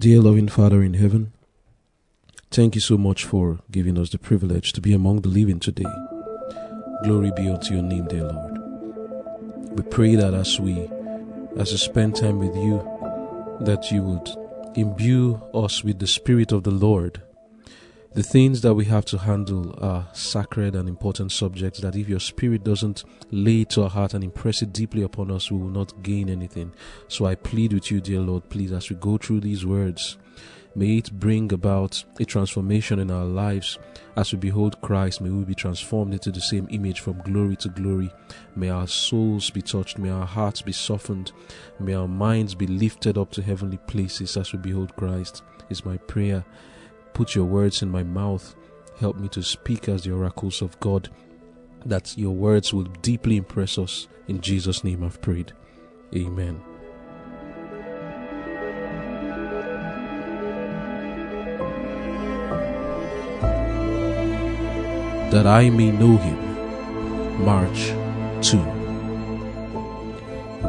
Dear loving Father in heaven, thank you so much for giving us the privilege to be among the living today. Glory be unto your name, dear Lord. We pray that as we as we spend time with you, that you would imbue us with the Spirit of the Lord. The things that we have to handle are sacred and important subjects that if your Spirit doesn't lay to our heart and impress it deeply upon us, we will not gain anything. So I plead with you, dear Lord, please, as we go through these words, may it bring about a transformation in our lives. As we behold Christ, may we be transformed into the same image from glory to glory. May our souls be touched, may our hearts be softened, may our minds be lifted up to heavenly places as we behold Christ, is my prayer. Put your words in my mouth. Help me to speak as the oracles of God, that your words will deeply impress us. In Jesus' name I've prayed. Amen. That I may know him. March 2.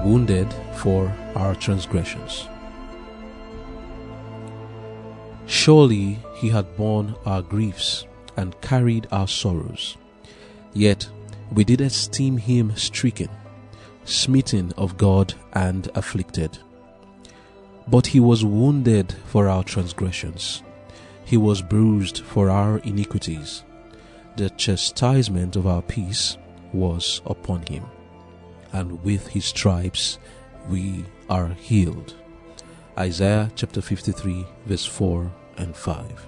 Wounded for our transgressions. Surely he had borne our griefs and carried our sorrows. Yet we did esteem him stricken, smitten of God, and afflicted. But he was wounded for our transgressions, he was bruised for our iniquities. The chastisement of our peace was upon him, and with his stripes we are healed. Isaiah chapter 53, verse 4 and 5.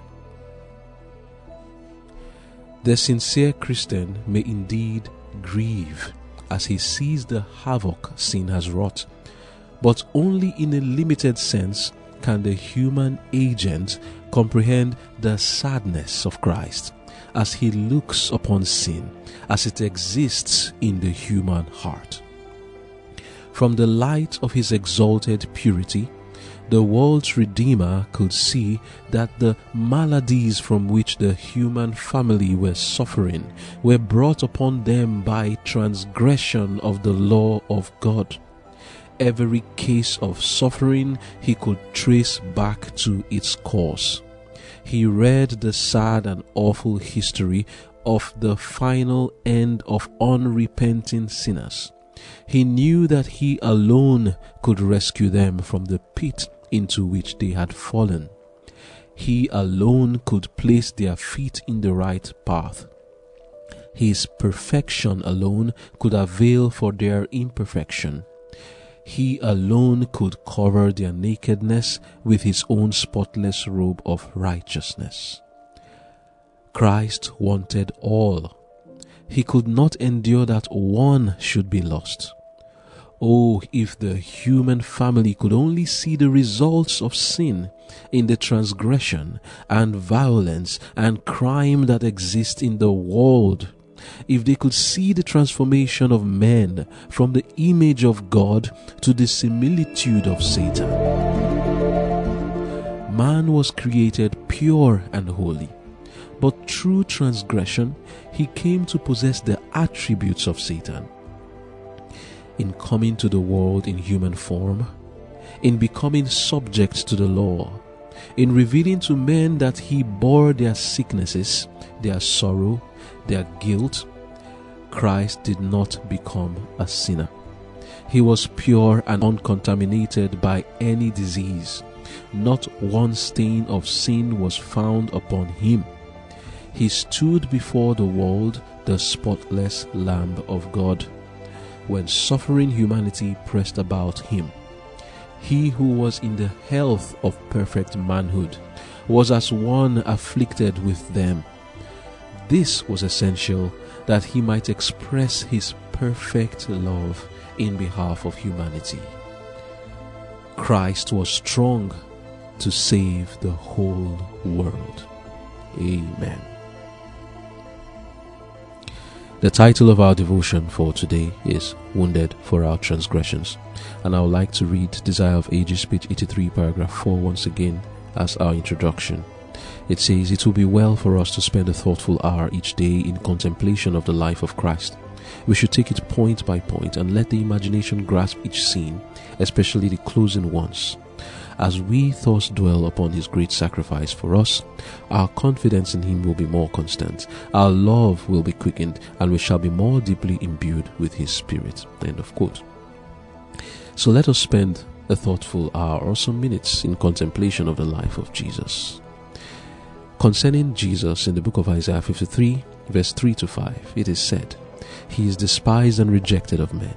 The sincere Christian may indeed grieve as he sees the havoc sin has wrought, but only in a limited sense can the human agent comprehend the sadness of Christ as he looks upon sin as it exists in the human heart. From the light of his exalted purity, the world's Redeemer could see that the maladies from which the human family were suffering were brought upon them by transgression of the law of God. Every case of suffering he could trace back to its cause. He read the sad and awful history of the final end of unrepenting sinners. He knew that he alone could rescue them from the pit into which they had fallen. He alone could place their feet in the right path. His perfection alone could avail for their imperfection. He alone could cover their nakedness with his own spotless robe of righteousness. Christ wanted all. He could not endure that one should be lost. Oh, if the human family could only see the results of sin in the transgression and violence and crime that exist in the world. If they could see the transformation of men from the image of God to the similitude of Satan. Man was created pure and holy, but through transgression, he came to possess the attributes of Satan in coming to the world in human form, in becoming subject to the law, in revealing to men that he bore their sicknesses, their sorrow, their guilt, Christ did not become a sinner. He was pure and uncontaminated by any disease. Not one stain of sin was found upon him. He stood before the world the spotless Lamb of God when suffering humanity pressed about him. He who was in the health of perfect manhood was as one afflicted with them. This was essential that he might express his perfect love in behalf of humanity. Christ was strong to save the whole world. Amen. The title of our devotion for today is Wounded for Our Transgressions, and I would like to read Desire of Ages, page 83, paragraph 4 once again as our introduction. It says, It will be well for us to spend a thoughtful hour each day in contemplation of the life of Christ. We should take it point by point and let the imagination grasp each scene, especially the closing ones. As we thus dwell upon his great sacrifice for us, our confidence in him will be more constant, our love will be quickened, and we shall be more deeply imbued with his spirit. End of quote. So let us spend a thoughtful hour or some minutes in contemplation of the life of Jesus. Concerning Jesus in the book of Isaiah 53, verse 3 to 5, it is said, He is despised and rejected of men,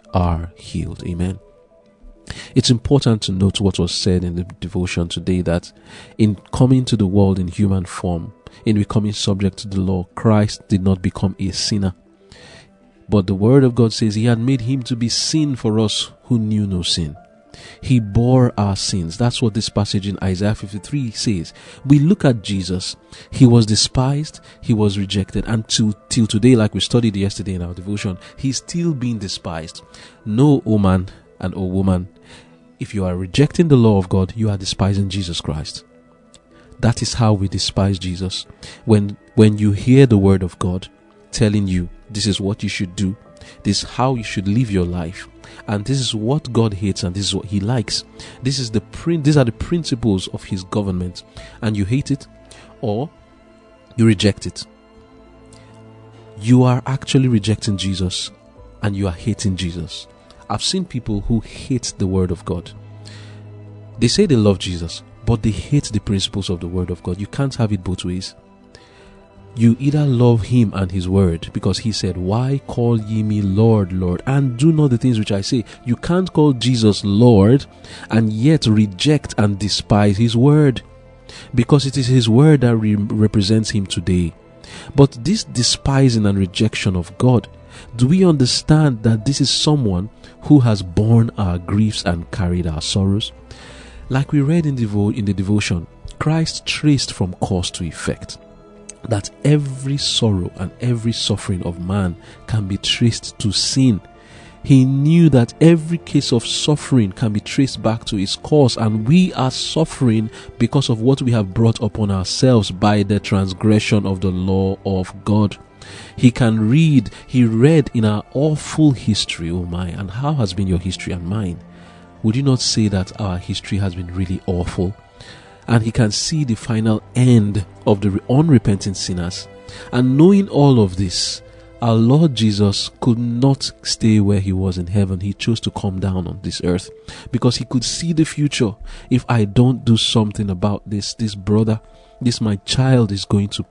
are healed. Amen. It's important to note what was said in the devotion today that in coming to the world in human form, in becoming subject to the law, Christ did not become a sinner. But the Word of God says He had made Him to be sin for us who knew no sin. He bore our sins. That's what this passage in Isaiah 53 says. We look at Jesus. He was despised. He was rejected. And to, till today, like we studied yesterday in our devotion, he's still being despised. No, O man and O woman, if you are rejecting the law of God, you are despising Jesus Christ. That is how we despise Jesus. When, when you hear the word of God telling you this is what you should do, this is how you should live your life, and this is what God hates and this is what he likes. This is the prin- these are the principles of his government and you hate it or you reject it. You are actually rejecting Jesus and you are hating Jesus. I've seen people who hate the word of God. They say they love Jesus, but they hate the principles of the word of God. You can't have it both ways you either love him and his word because he said why call ye me lord lord? And do not the things which i say. You can't call jesus lord and yet reject and despise his word because it is his word that re- represents him today. But this despising and rejection of god do we understand that this is someone who has borne our griefs and carried our sorrows? Like we read in, devo- in the devotion christ traced from cause to effect that every sorrow and every suffering of man can be traced to sin. He knew that every case of suffering can be traced back to its cause, and we are suffering because of what we have brought upon ourselves by the transgression of the law of God. He can read, he read in our awful history, oh my, and how has been your history and mine? Would you not say that our history has been really awful? And he can see the final end of the unrepentant sinners. And knowing all of this, our Lord Jesus could not stay where he was in heaven. He chose to come down on this earth because he could see the future. If I don't do something about this, this brother, this my child is going to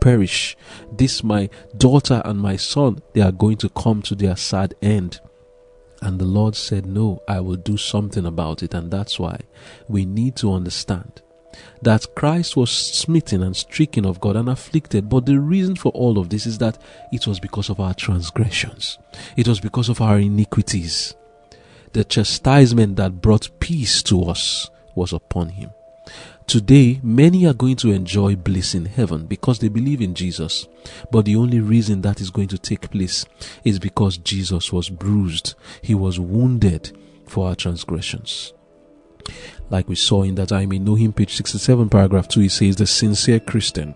perish. This my daughter and my son, they are going to come to their sad end. And the Lord said, No, I will do something about it. And that's why we need to understand that Christ was smitten and stricken of God and afflicted. But the reason for all of this is that it was because of our transgressions, it was because of our iniquities. The chastisement that brought peace to us was upon him. Today, many are going to enjoy bliss in heaven because they believe in Jesus. But the only reason that is going to take place is because Jesus was bruised, he was wounded for our transgressions like we saw in that I may know him, page 67, paragraph 2, he says, The sincere Christian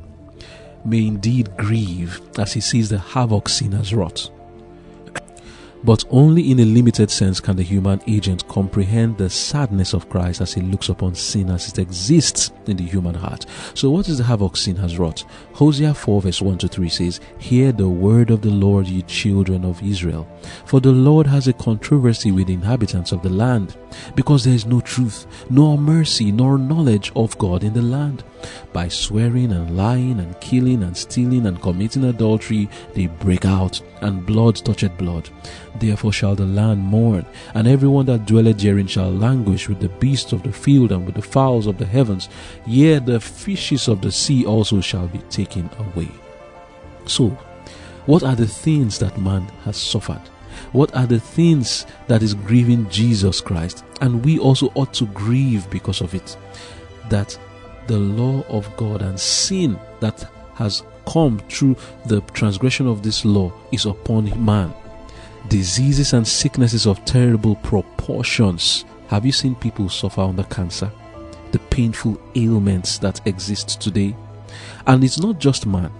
may indeed grieve as he sees the havoc sin has wrought but only in a limited sense can the human agent comprehend the sadness of Christ as he looks upon sin as it exists in the human heart. So, what is the havoc sin has wrought? Hosea 4, verse 1 to 3 says, Hear the word of the Lord, ye children of Israel. For the Lord has a controversy with the inhabitants of the land, because there is no truth, nor mercy, nor knowledge of God in the land. By swearing and lying and killing and stealing and committing adultery, they break out, and blood toucheth blood. Therefore shall the land mourn, and everyone that dwelleth therein shall languish with the beasts of the field and with the fowls of the heavens. Yea, the fishes of the sea also shall be taken away. So, what are the things that man has suffered? What are the things that is grieving Jesus Christ? And we also ought to grieve because of it. that the law of God and sin that has come through the transgression of this law is upon man. Diseases and sicknesses of terrible proportions. Have you seen people suffer under cancer? The painful ailments that exist today. And it's not just man.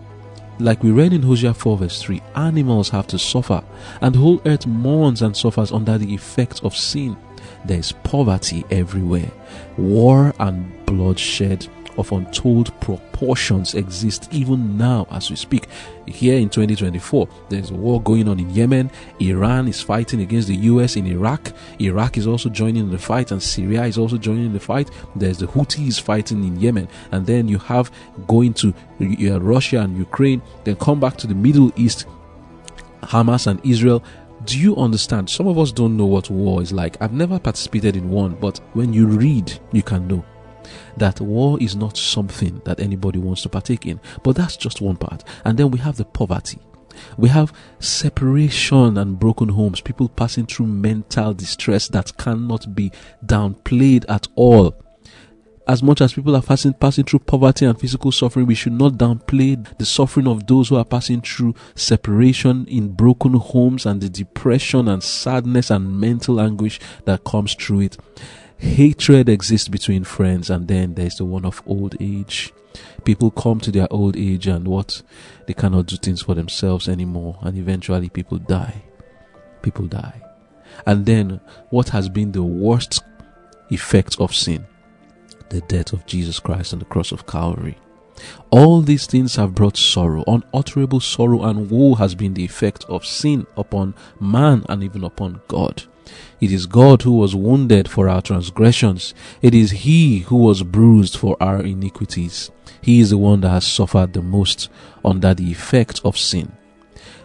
Like we read in Hosea 4 verse 3, animals have to suffer, and the whole earth mourns and suffers under the effect of sin. There is poverty everywhere, war and bloodshed of untold proportions exist even now as we speak. Here in 2024, there's a war going on in Yemen. Iran is fighting against the US in Iraq. Iraq is also joining the fight, and Syria is also joining the fight. There's the Houthis fighting in Yemen, and then you have going to uh, Russia and Ukraine. Then come back to the Middle East, Hamas and Israel do you understand? Some of us don't know what war is like. I've never participated in one, but when you read, you can know that war is not something that anybody wants to partake in. But that's just one part. And then we have the poverty. We have separation and broken homes, people passing through mental distress that cannot be downplayed at all. As much as people are passing, passing through poverty and physical suffering, we should not downplay the suffering of those who are passing through separation in broken homes and the depression and sadness and mental anguish that comes through it hatred exists between friends, and then there's the one of old age. People come to their old age and what they cannot do things for themselves anymore, and eventually people die. People die. And then what has been the worst effect of sin? The death of Jesus Christ on the cross of Calvary. All these things have brought sorrow. Unutterable sorrow and woe has been the effect of sin upon man and even upon God. It is God who was wounded for our transgressions. It is He who was bruised for our iniquities. He is the one that has suffered the most under the effect of sin.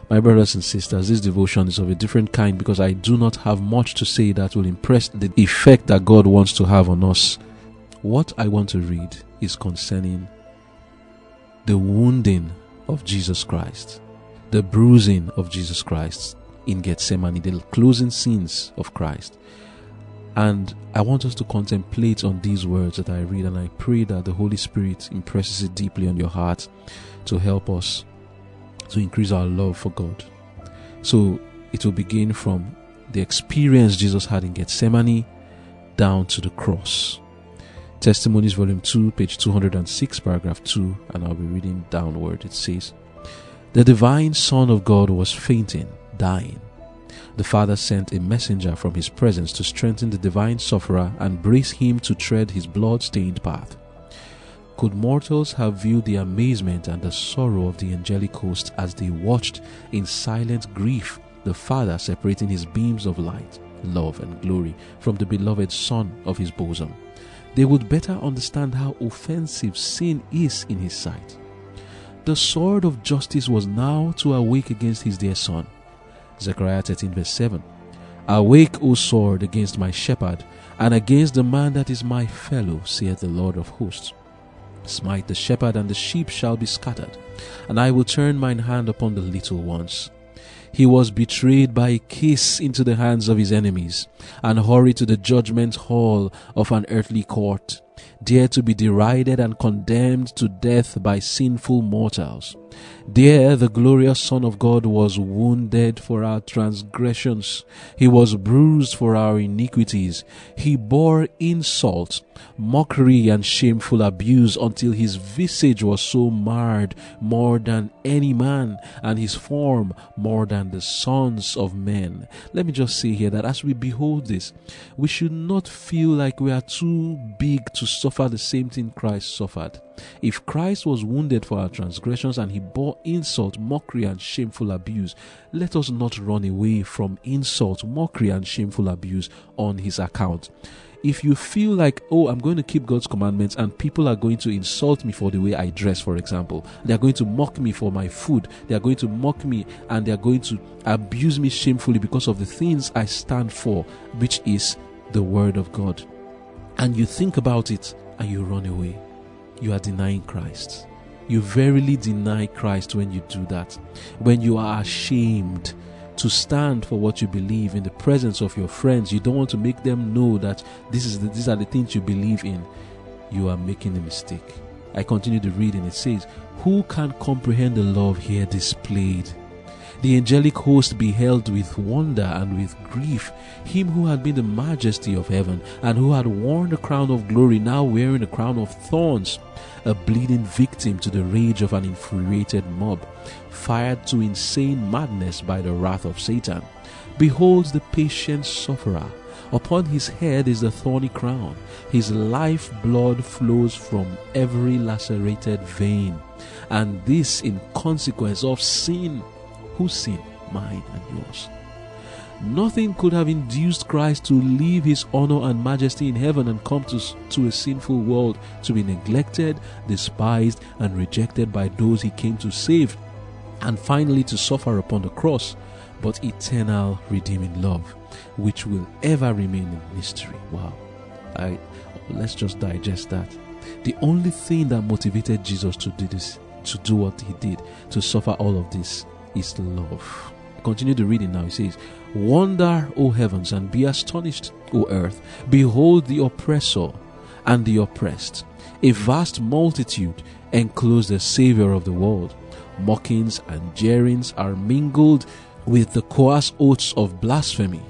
My brothers and sisters, this devotion is of a different kind because I do not have much to say that will impress the effect that God wants to have on us. What I want to read is concerning the wounding of Jesus Christ, the bruising of Jesus Christ, in Gethsemane, the closing scenes of Christ. And I want us to contemplate on these words that I read, and I pray that the Holy Spirit impresses it deeply on your heart to help us to increase our love for God. So it will begin from the experience Jesus had in Gethsemane down to the cross. Testimonies, Volume 2, page 206, paragraph 2, and I'll be reading downward. It says, The divine Son of God was fainting dying. The Father sent a messenger from his presence to strengthen the divine sufferer and brace him to tread his blood stained path. Could mortals have viewed the amazement and the sorrow of the angelic host as they watched in silent grief the Father separating his beams of light, love, and glory from the beloved Son of his bosom, they would better understand how offensive sin is in his sight. The sword of justice was now to awake against his dear Son Zechariah 13, verse 7. Awake, O sword, against my shepherd, and against the man that is my fellow, saith the Lord of hosts. Smite the shepherd, and the sheep shall be scattered, and I will turn mine hand upon the little ones. He was betrayed by a kiss into the hands of his enemies, and hurried to the judgment hall of an earthly court, there to be derided and condemned to death by sinful mortals. There the glorious Son of God was wounded for our transgressions. He was bruised for our iniquities. He bore insult, mockery, and shameful abuse until his visage was so marred more than any man, and his form more than the sons of men. Let me just say here that as we behold this, we should not feel like we are too big to suffer the same thing Christ suffered. If Christ was wounded for our transgressions and he bore insult, mockery, and shameful abuse, let us not run away from insult, mockery, and shameful abuse on his account. If you feel like, oh, I'm going to keep God's commandments and people are going to insult me for the way I dress, for example, they are going to mock me for my food, they are going to mock me and they are going to abuse me shamefully because of the things I stand for, which is the Word of God. And you think about it and you run away you are denying Christ. You verily deny Christ when you do that. When you are ashamed to stand for what you believe in the presence of your friends, you don't want to make them know that this is the, these are the things you believe in. you are making a mistake. I continue to read and it says, Who can comprehend the love here displayed? The angelic host beheld with wonder and with grief him who had been the majesty of heaven and who had worn the crown of glory, now wearing a crown of thorns, a bleeding victim to the rage of an infuriated mob, fired to insane madness by the wrath of Satan. Behold the patient sufferer. Upon his head is the thorny crown. His life blood flows from every lacerated vein. And this in consequence of sin Whose sin? Mine and yours. Nothing could have induced Christ to leave his honor and majesty in heaven and come to, to a sinful world to be neglected, despised, and rejected by those he came to save, and finally to suffer upon the cross, but eternal redeeming love, which will ever remain a mystery. Wow. I let's just digest that. The only thing that motivated Jesus to do this, to do what he did, to suffer all of this, is love. Continue the reading now. It says, Wonder, O heavens, and be astonished, O earth. Behold the oppressor and the oppressed. A vast multitude enclose the Savior of the world. Mockings and jeerings are mingled with the coarse oaths of blasphemy.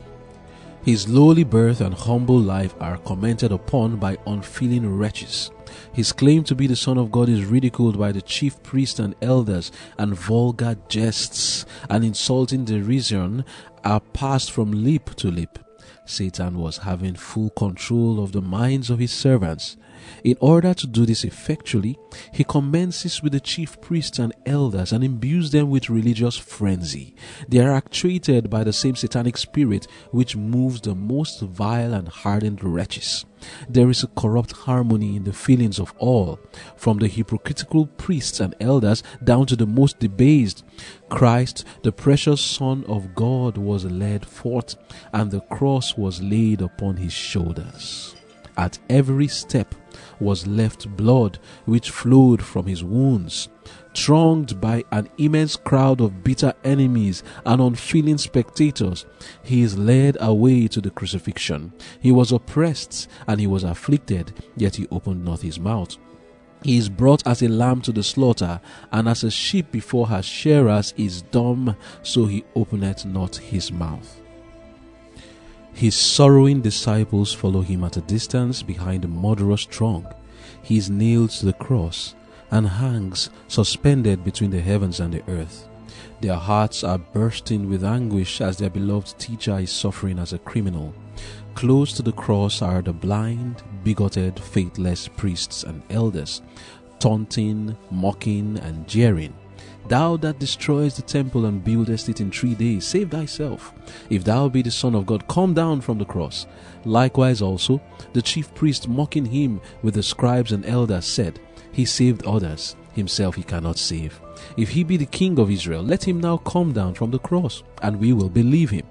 His lowly birth and humble life are commented upon by unfeeling wretches. His claim to be the Son of God is ridiculed by the chief priests and elders, and vulgar jests and insulting derision are passed from lip to lip. Satan was having full control of the minds of his servants. In order to do this effectually, he commences with the chief priests and elders and imbues them with religious frenzy. They are actuated by the same satanic spirit which moves the most vile and hardened wretches. There is a corrupt harmony in the feelings of all, from the hypocritical priests and elders down to the most debased. Christ, the precious Son of God, was led forth, and the cross was laid upon his shoulders. At every step, was left blood which flowed from his wounds. Thronged by an immense crowd of bitter enemies and unfeeling spectators, he is led away to the crucifixion. He was oppressed and he was afflicted, yet he opened not his mouth. He is brought as a lamb to the slaughter, and as a sheep before her shearers is dumb, so he openeth not his mouth. His sorrowing disciples follow him at a distance behind a murderous throng. He is nailed to the cross and hangs suspended between the heavens and the earth. Their hearts are bursting with anguish as their beloved teacher is suffering as a criminal. Close to the cross are the blind, bigoted, faithless priests and elders, taunting, mocking, and jeering. Thou that destroyest the temple and buildest it in three days, save thyself. If thou be the Son of God, come down from the cross. Likewise also, the chief priest mocking him with the scribes and elders said, He saved others, himself he cannot save. If he be the king of Israel, let him now come down from the cross, and we will believe him.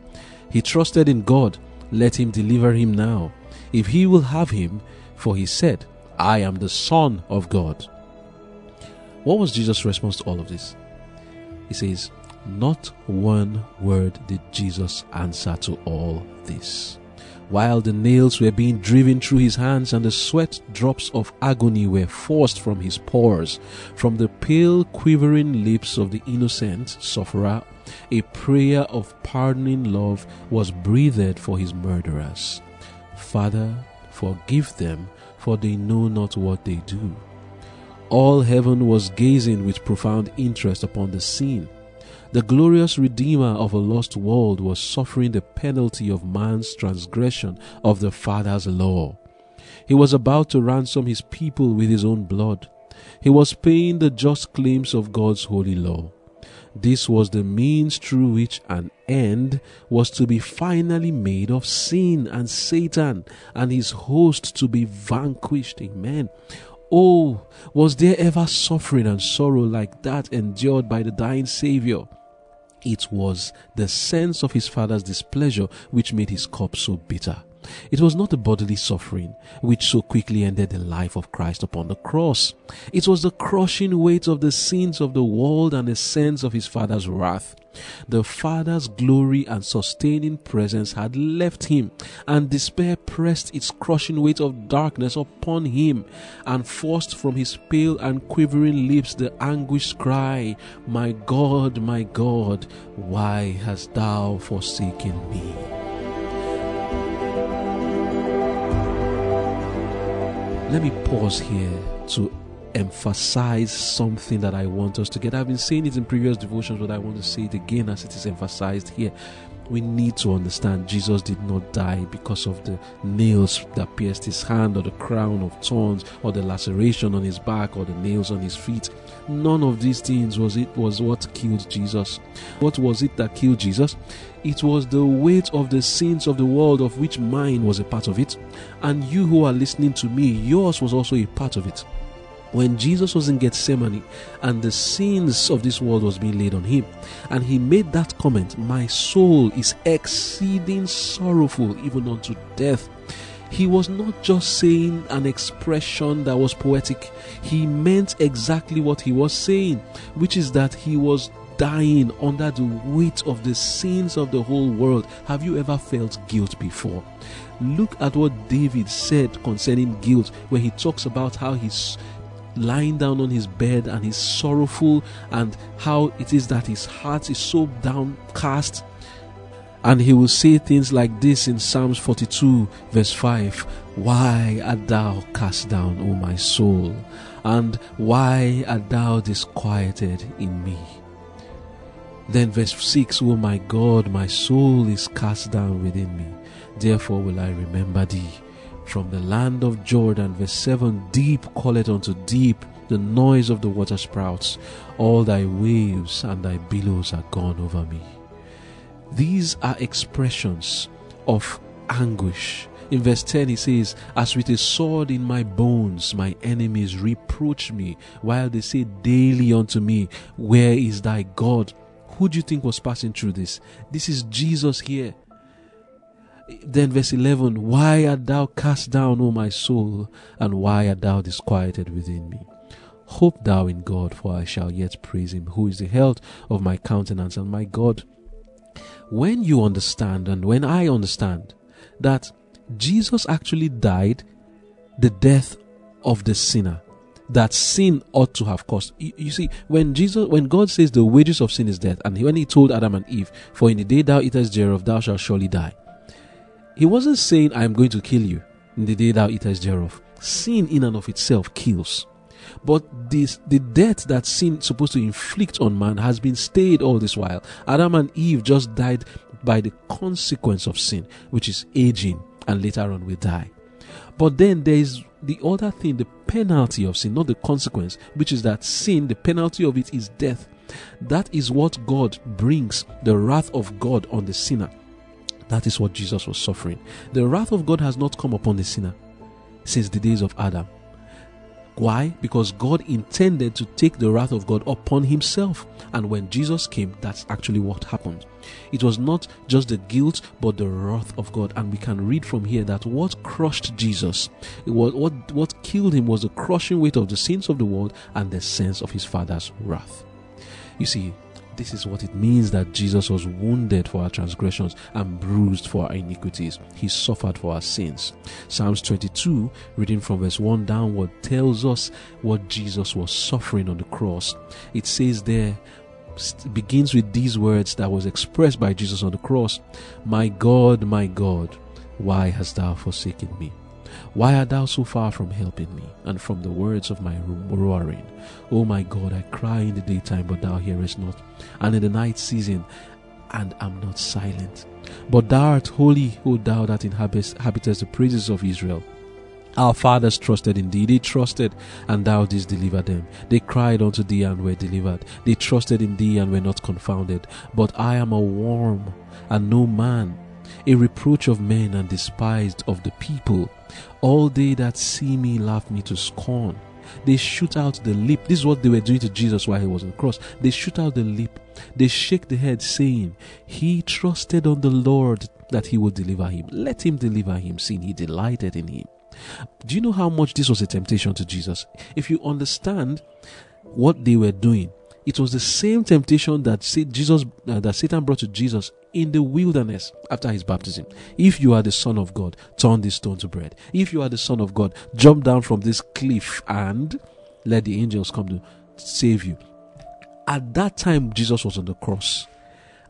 He trusted in God, let him deliver him now. If he will have him, for he said, I am the Son of God. What was Jesus' response to all of this? He says, Not one word did Jesus answer to all this. While the nails were being driven through his hands and the sweat drops of agony were forced from his pores, from the pale, quivering lips of the innocent sufferer, a prayer of pardoning love was breathed for his murderers. Father, forgive them, for they know not what they do. All heaven was gazing with profound interest upon the scene. The glorious Redeemer of a lost world was suffering the penalty of man's transgression of the Father's law. He was about to ransom his people with his own blood. He was paying the just claims of God's holy law. This was the means through which an end was to be finally made of sin and Satan and his host to be vanquished. Amen. Oh, was there ever suffering and sorrow like that endured by the dying Savior? It was the sense of his Father's displeasure which made his cup so bitter. It was not the bodily suffering which so quickly ended the life of Christ upon the cross. It was the crushing weight of the sins of the world and the sense of his Father's wrath. The Father's glory and sustaining presence had left him, and despair pressed its crushing weight of darkness upon him, and forced from his pale and quivering lips the anguished cry, My God, my God, why hast thou forsaken me? Let me pause here to emphasize something that I want us to get. I've been saying it in previous devotions, but I want to say it again as it is emphasized here. We need to understand Jesus did not die because of the nails that pierced his hand, or the crown of thorns, or the laceration on his back, or the nails on his feet. None of these things was it was what killed Jesus. What was it that killed Jesus? It was the weight of the sins of the world, of which mine was a part of it, and you who are listening to me, yours was also a part of it when Jesus was in Gethsemane and the sins of this world was being laid on him, and he made that comment, My soul is exceeding sorrowful, even unto death. He was not just saying an expression that was poetic, he meant exactly what he was saying, which is that he was dying under the weight of the sins of the whole world. Have you ever felt guilt before? Look at what David said concerning guilt when he talks about how he's lying down on his bed and he's sorrowful and how it is that his heart is so downcast. And he will say things like this in Psalms 42, verse 5 Why art thou cast down, O my soul? And why art thou disquieted in me? Then, verse 6 O my God, my soul is cast down within me. Therefore will I remember thee from the land of Jordan. Verse 7 Deep calleth unto deep, the noise of the water sprouts. All thy waves and thy billows are gone over me. These are expressions of anguish. In verse 10, he says, As with a sword in my bones, my enemies reproach me, while they say daily unto me, Where is thy God? Who do you think was passing through this? This is Jesus here. Then, verse 11 Why art thou cast down, O my soul, and why art thou disquieted within me? Hope thou in God, for I shall yet praise him, who is the health of my countenance and my God. When you understand, and when I understand, that Jesus actually died the death of the sinner that sin ought to have caused. You, you, see, when Jesus, when God says the wages of sin is death, and when He told Adam and Eve, "For in the day thou eatest thereof, thou shalt surely die," He wasn't saying, I am going to kill you in the day thou eatest thereof. Sin in and of itself kills. But this, the death that sin supposed to inflict on man has been stayed all this while. Adam and Eve just died by the consequence of sin, which is aging, and later on will die. But then there is the other thing, the penalty of sin, not the consequence, which is that sin, the penalty of it is death. That is what God brings, the wrath of God on the sinner. That is what Jesus was suffering. The wrath of God has not come upon the sinner since the days of Adam. Why? Because God intended to take the wrath of God upon himself. And when Jesus came, that's actually what happened. It was not just the guilt, but the wrath of God. And we can read from here that what crushed Jesus, was, what, what killed him was the crushing weight of the sins of the world and the sense of his Father's wrath. You see, this is what it means that Jesus was wounded for our transgressions and bruised for our iniquities. He suffered for our sins. Psalms 22, reading from verse 1 downward, tells us what Jesus was suffering on the cross. It says there, begins with these words that was expressed by Jesus on the cross My God, my God, why hast thou forsaken me? Why art thou so far from helping me, and from the words of my roaring? O my God, I cry in the daytime, but thou hearest not, and in the night season, and am not silent. But thou art holy, O thou that inhabitest the praises of Israel. Our fathers trusted in thee, they trusted, and thou didst deliver them. They cried unto thee and were delivered. They trusted in thee and were not confounded. But I am a worm, and no man, a reproach of men and despised of the people. All they that see me laugh me to scorn. They shoot out the lip. This is what they were doing to Jesus while he was on the cross. They shoot out the lip. They shake the head, saying, He trusted on the Lord that he would deliver him. Let him deliver him, seeing he delighted in him. Do you know how much this was a temptation to Jesus? If you understand what they were doing, it was the same temptation that Jesus uh, that Satan brought to Jesus in the wilderness after his baptism. If you are the son of God, turn this stone to bread. If you are the son of God, jump down from this cliff and let the angels come to save you. At that time Jesus was on the cross.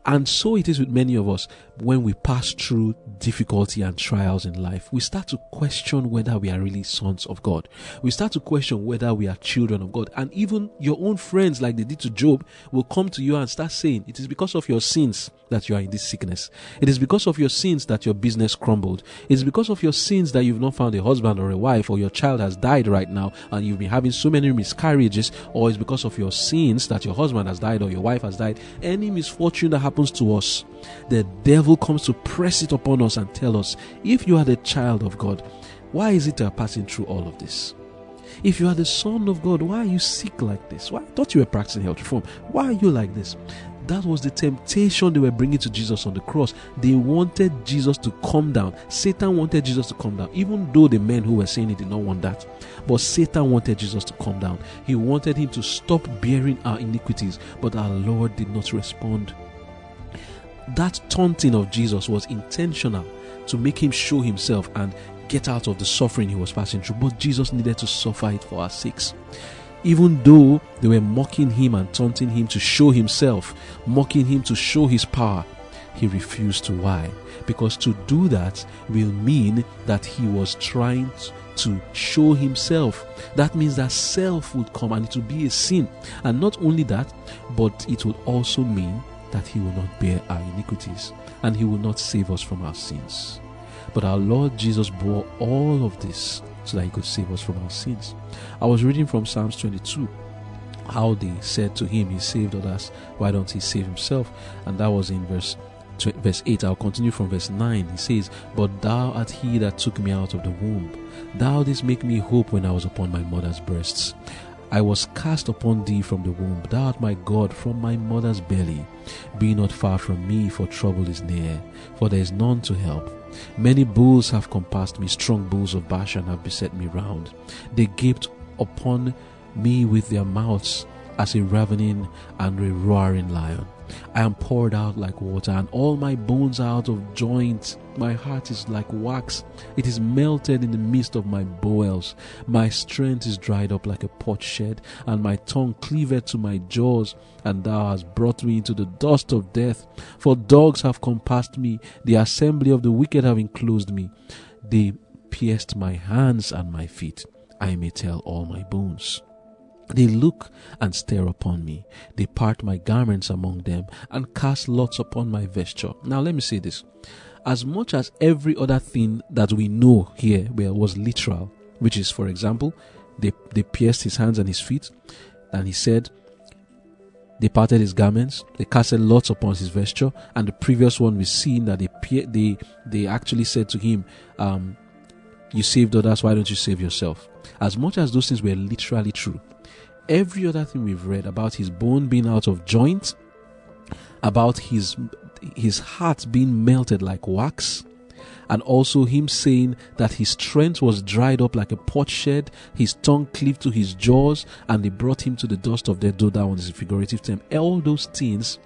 And so it is with many of us when we pass through difficulty and trials in life. We start to question whether we are really sons of God. We start to question whether we are children of God. And even your own friends, like they did to Job, will come to you and start saying, It is because of your sins that you are in this sickness. It is because of your sins that your business crumbled. It is because of your sins that you've not found a husband or a wife, or your child has died right now and you've been having so many miscarriages, or it's because of your sins that your husband has died or your wife has died. Any misfortune that happens happens to us, the devil comes to press it upon us and tell us, if you are the child of God, why is it you are passing through all of this? If you are the son of God, why are you sick like this? Why I thought you were practicing health reform? Why are you like this? That was the temptation they were bringing to Jesus on the cross. They wanted Jesus to come down. Satan wanted Jesus to come down, even though the men who were saying it did not want that. But Satan wanted Jesus to come down. He wanted him to stop bearing our iniquities, but our Lord did not respond that taunting of Jesus was intentional to make him show himself and get out of the suffering he was passing through. But Jesus needed to suffer it for our sakes. Even though they were mocking him and taunting him to show himself, mocking him to show his power, he refused to. Why? Because to do that will mean that he was trying to show himself. That means that self would come and it would be a sin. And not only that, but it would also mean that He will not bear our iniquities and He will not save us from our sins. But our Lord Jesus bore all of this so that He could save us from our sins. I was reading from Psalms 22 how they said to Him, He saved others, why don't He save Himself? And that was in verse verse 8 i'll continue from verse 9 he says but thou art he that took me out of the womb thou didst make me hope when i was upon my mother's breasts I was cast upon thee from the womb. Thou art my God from my mother's belly. Be not far from me, for trouble is near, for there is none to help. Many bulls have compassed me, strong bulls of Bashan have beset me round. They gaped upon me with their mouths as a ravening and a roaring lion. I am poured out like water, and all my bones are out of joint. My heart is like wax, it is melted in the midst of my bowels. My strength is dried up like a potsherd, and my tongue cleaveth to my jaws. And thou hast brought me into the dust of death. For dogs have compassed me, the assembly of the wicked have enclosed me. They pierced my hands and my feet. I may tell all my bones. They look and stare upon me. They part my garments among them and cast lots upon my vesture. Now, let me say this. As much as every other thing that we know here was literal, which is, for example, they, they pierced his hands and his feet, and he said, they parted his garments, they casted lots upon his vesture, and the previous one we've seen that they they they actually said to him, um, "You saved others, why don't you save yourself?" As much as those things were literally true, every other thing we've read about his bone being out of joint, about his his heart being melted like wax, and also him saying that his strength was dried up like a potsherd, his tongue cleaved to his jaws, and they brought him to the dust of death, though that one is a figurative term. All those things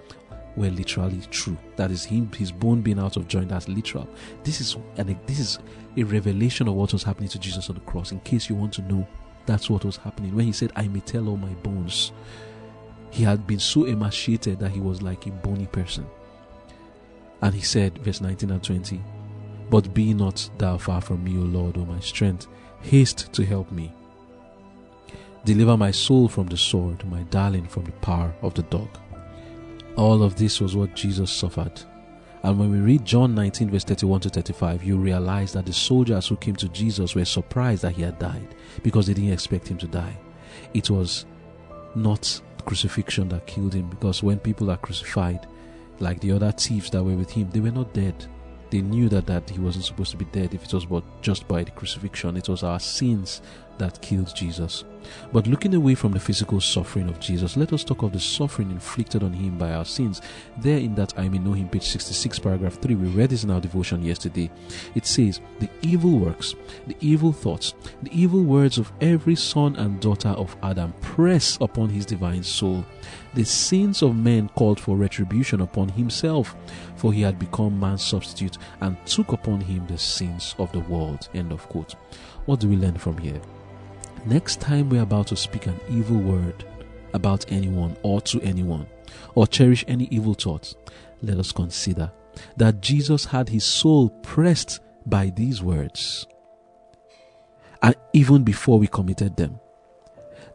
were literally true. That is him, his bone being out of joint. That's literal. This is and this is a revelation of what was happening to Jesus on the cross. In case you want to know that's what was happening. When he said, I may tell all my bones, he had been so emaciated that he was like a bony person. And he said, verse 19 and 20, But be not thou far from me, O Lord, O my strength. Haste to help me. Deliver my soul from the sword, my darling from the power of the dog. All of this was what Jesus suffered and when we read John 19, verse 31 to 35, you realize that the soldiers who came to Jesus were surprised that he had died because they didn't expect him to die. It was not crucifixion that killed him because when people are crucified, like the other thieves that were with him, they were not dead. They knew that, that he wasn't supposed to be dead if it was but just by the crucifixion. It was our sins that killed Jesus. But looking away from the physical suffering of Jesus, let us talk of the suffering inflicted on him by our sins. There in that I may know him, page 66, paragraph 3, we read this in our devotion yesterday. It says, The evil works, the evil thoughts, the evil words of every son and daughter of Adam press upon his divine soul. The sins of men called for retribution upon himself, for he had become man's substitute and took upon him the sins of the world. End of quote. What do we learn from here? Next time we're about to speak an evil word about anyone or to anyone, or cherish any evil thoughts, let us consider that Jesus had his soul pressed by these words. And even before we committed them,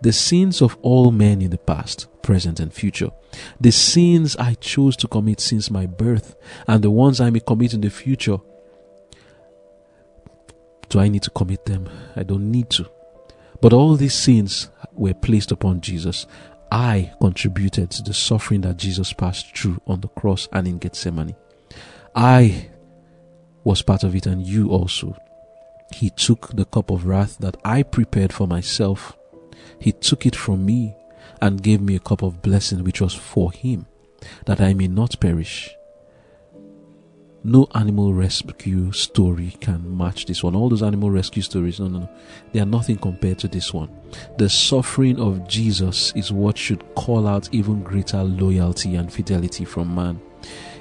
the sins of all men in the past, present, and future, the sins I chose to commit since my birth, and the ones I may commit in the future. Do I need to commit them? I don't need to. But all these sins were placed upon Jesus. I contributed to the suffering that Jesus passed through on the cross and in Gethsemane. I was part of it, and you also. He took the cup of wrath that I prepared for myself. He took it from me and gave me a cup of blessing which was for him, that I may not perish, no animal rescue story can match this one. All those animal rescue stories, no, no, no. They are nothing compared to this one. The suffering of Jesus is what should call out even greater loyalty and fidelity from man.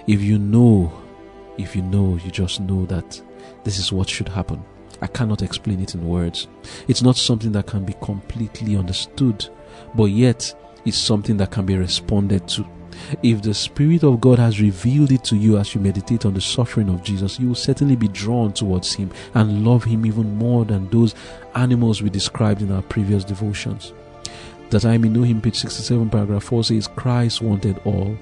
If you know, if you know, you just know that this is what should happen. I cannot explain it in words. It's not something that can be completely understood, but yet it's something that can be responded to. If the Spirit of God has revealed it to you as you meditate on the suffering of Jesus, you will certainly be drawn towards Him and love Him even more than those animals we described in our previous devotions. That I may know Him, page 67, paragraph 4 says, Christ wanted all.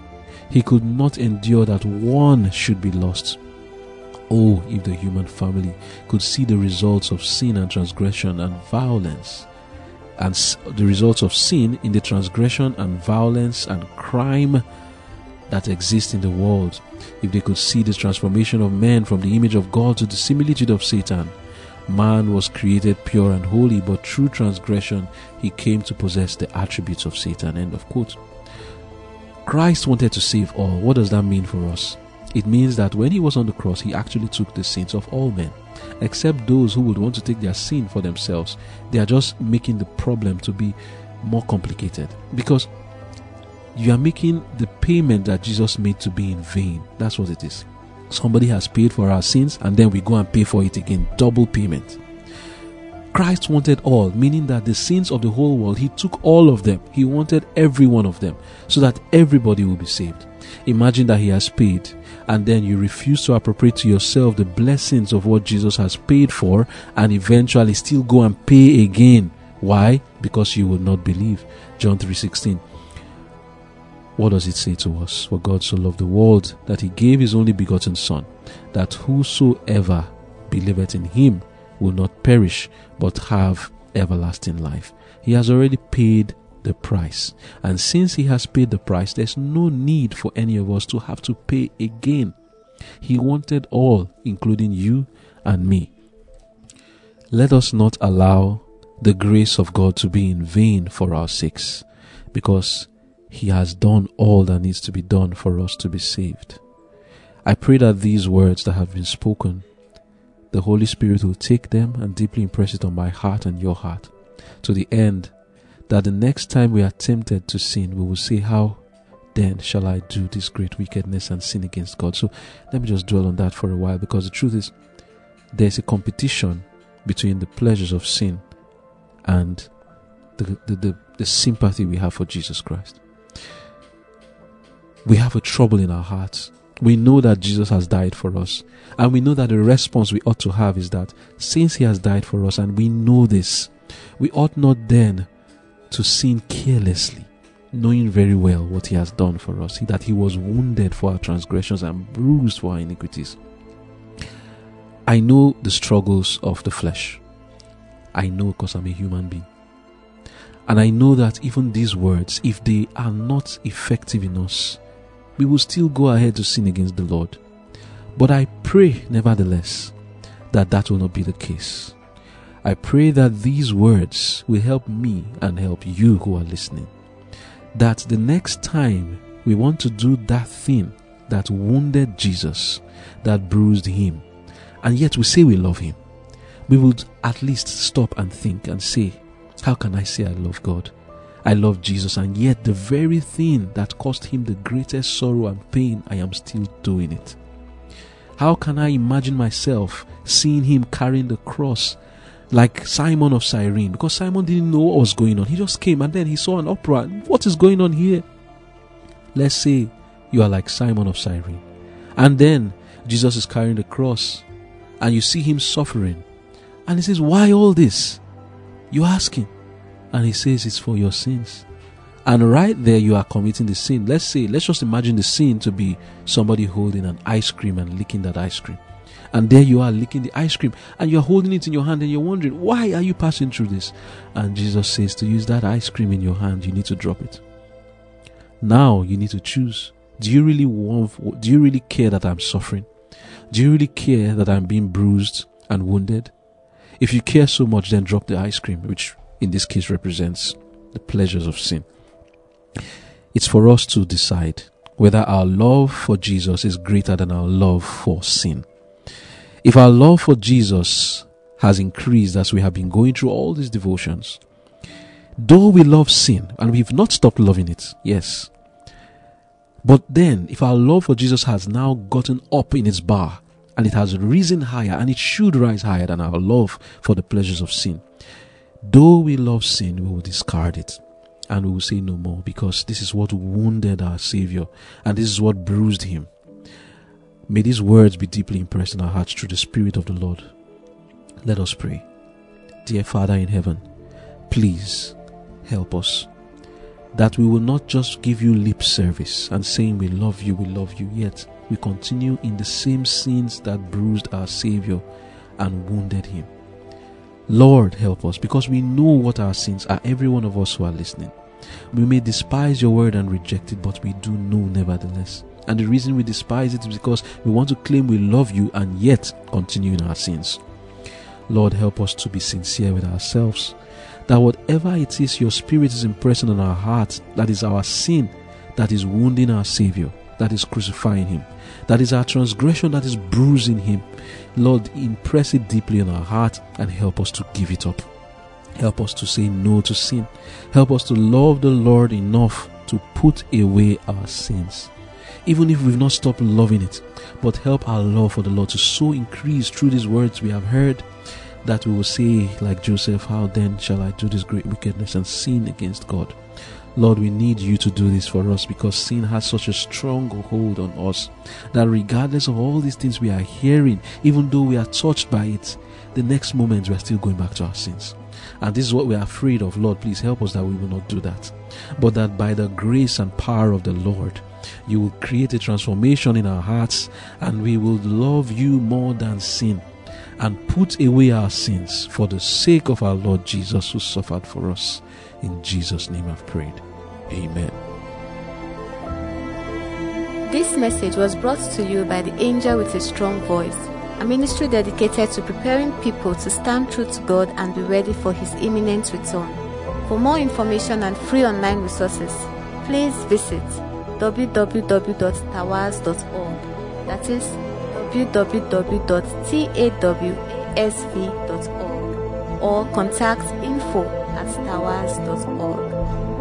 He could not endure that one should be lost. Oh, if the human family could see the results of sin and transgression and violence and the results of sin in the transgression and violence and crime that exist in the world. If they could see the transformation of man from the image of God to the similitude of Satan, man was created pure and holy, but through transgression he came to possess the attributes of Satan. End of quote. Christ wanted to save all. What does that mean for us? It means that when he was on the cross, he actually took the sins of all men except those who would want to take their sin for themselves. They are just making the problem to be more complicated because you are making the payment that Jesus made to be in vain. That's what it is. Somebody has paid for our sins and then we go and pay for it again. Double payment. Christ wanted all, meaning that the sins of the whole world, He took all of them. He wanted every one of them so that everybody will be saved. Imagine that He has paid and then you refuse to appropriate to yourself the blessings of what Jesus has paid for and eventually still go and pay again. Why? Because you will not believe. John 3:16. What does it say to us? For God so loved the world that he gave his only begotten son that whosoever believeth in him will not perish but have everlasting life. He has already paid the price. And since He has paid the price, there's no need for any of us to have to pay again. He wanted all, including you and me. Let us not allow the grace of God to be in vain for our sakes, because He has done all that needs to be done for us to be saved. I pray that these words that have been spoken, the Holy Spirit will take them and deeply impress it on my heart and your heart, to the end that the next time we are tempted to sin, we will say, How then shall I do this great wickedness and sin against God? So let me just dwell on that for a while because the truth is, there's a competition between the pleasures of sin and the, the, the, the sympathy we have for Jesus Christ. We have a trouble in our hearts. We know that Jesus has died for us. And we know that the response we ought to have is that since He has died for us and we know this, we ought not then to sin carelessly, knowing very well what he has done for us, that he was wounded for our transgressions and bruised for our iniquities. I know the struggles of the flesh. I know because I'm a human being. And I know that even these words, if they are not effective in us, we will still go ahead to sin against the Lord. But I pray, nevertheless, that that will not be the case. I pray that these words will help me and help you who are listening. That the next time we want to do that thing that wounded Jesus, that bruised him, and yet we say we love him, we would at least stop and think and say, How can I say I love God? I love Jesus, and yet the very thing that caused him the greatest sorrow and pain, I am still doing it. How can I imagine myself seeing him carrying the cross like Simon of Cyrene? Because Simon didn't know what was going on. He just came and then he saw an opera. What is going on here? Let's say you are like Simon of Cyrene. And then Jesus is carrying the cross and you see him suffering. And he says, Why all this? You ask him. And he says, It's for your sins. And right there, you are committing the sin. Let's say, let's just imagine the sin to be somebody holding an ice cream and licking that ice cream. And there you are licking the ice cream and you're holding it in your hand and you're wondering, why are you passing through this? And Jesus says, to use that ice cream in your hand, you need to drop it. Now you need to choose. Do you really want, do you really care that I'm suffering? Do you really care that I'm being bruised and wounded? If you care so much, then drop the ice cream, which in this case represents the pleasures of sin. It's for us to decide whether our love for Jesus is greater than our love for sin. If our love for Jesus has increased as we have been going through all these devotions, though we love sin and we've not stopped loving it, yes. But then, if our love for Jesus has now gotten up in its bar and it has risen higher and it should rise higher than our love for the pleasures of sin, though we love sin, we will discard it and we will say no more because this is what wounded our Savior and this is what bruised him. May these words be deeply impressed in our hearts through the Spirit of the Lord. Let us pray. Dear Father in heaven, please help us that we will not just give you lip service and saying we love you, we love you, yet we continue in the same sins that bruised our Savior and wounded him. Lord, help us because we know what our sins are, every one of us who are listening. We may despise your word and reject it, but we do know nevertheless. And the reason we despise it is because we want to claim we love you and yet continue in our sins. Lord, help us to be sincere with ourselves. That whatever it is your spirit is impressing on our hearts, that is our sin, that is wounding our Savior, that is crucifying Him, that is our transgression, that is bruising Him. Lord, impress it deeply on our heart and help us to give it up. Help us to say no to sin. Help us to love the Lord enough to put away our sins. Even if we've not stopped loving it, but help our love for the Lord to so increase through these words we have heard that we will say, like Joseph, How then shall I do this great wickedness and sin against God? Lord, we need you to do this for us because sin has such a strong hold on us that regardless of all these things we are hearing, even though we are touched by it, the next moment we are still going back to our sins. And this is what we are afraid of. Lord, please help us that we will not do that. But that by the grace and power of the Lord, you will create a transformation in our hearts and we will love you more than sin and put away our sins for the sake of our Lord Jesus who suffered for us. In Jesus' name I've prayed. Amen. This message was brought to you by the angel with a strong voice, a ministry dedicated to preparing people to stand true to God and be ready for His imminent return. For more information and free online resources, please visit www.tawasv.org. That is www.tawasv.org or contact info at tawasv.org.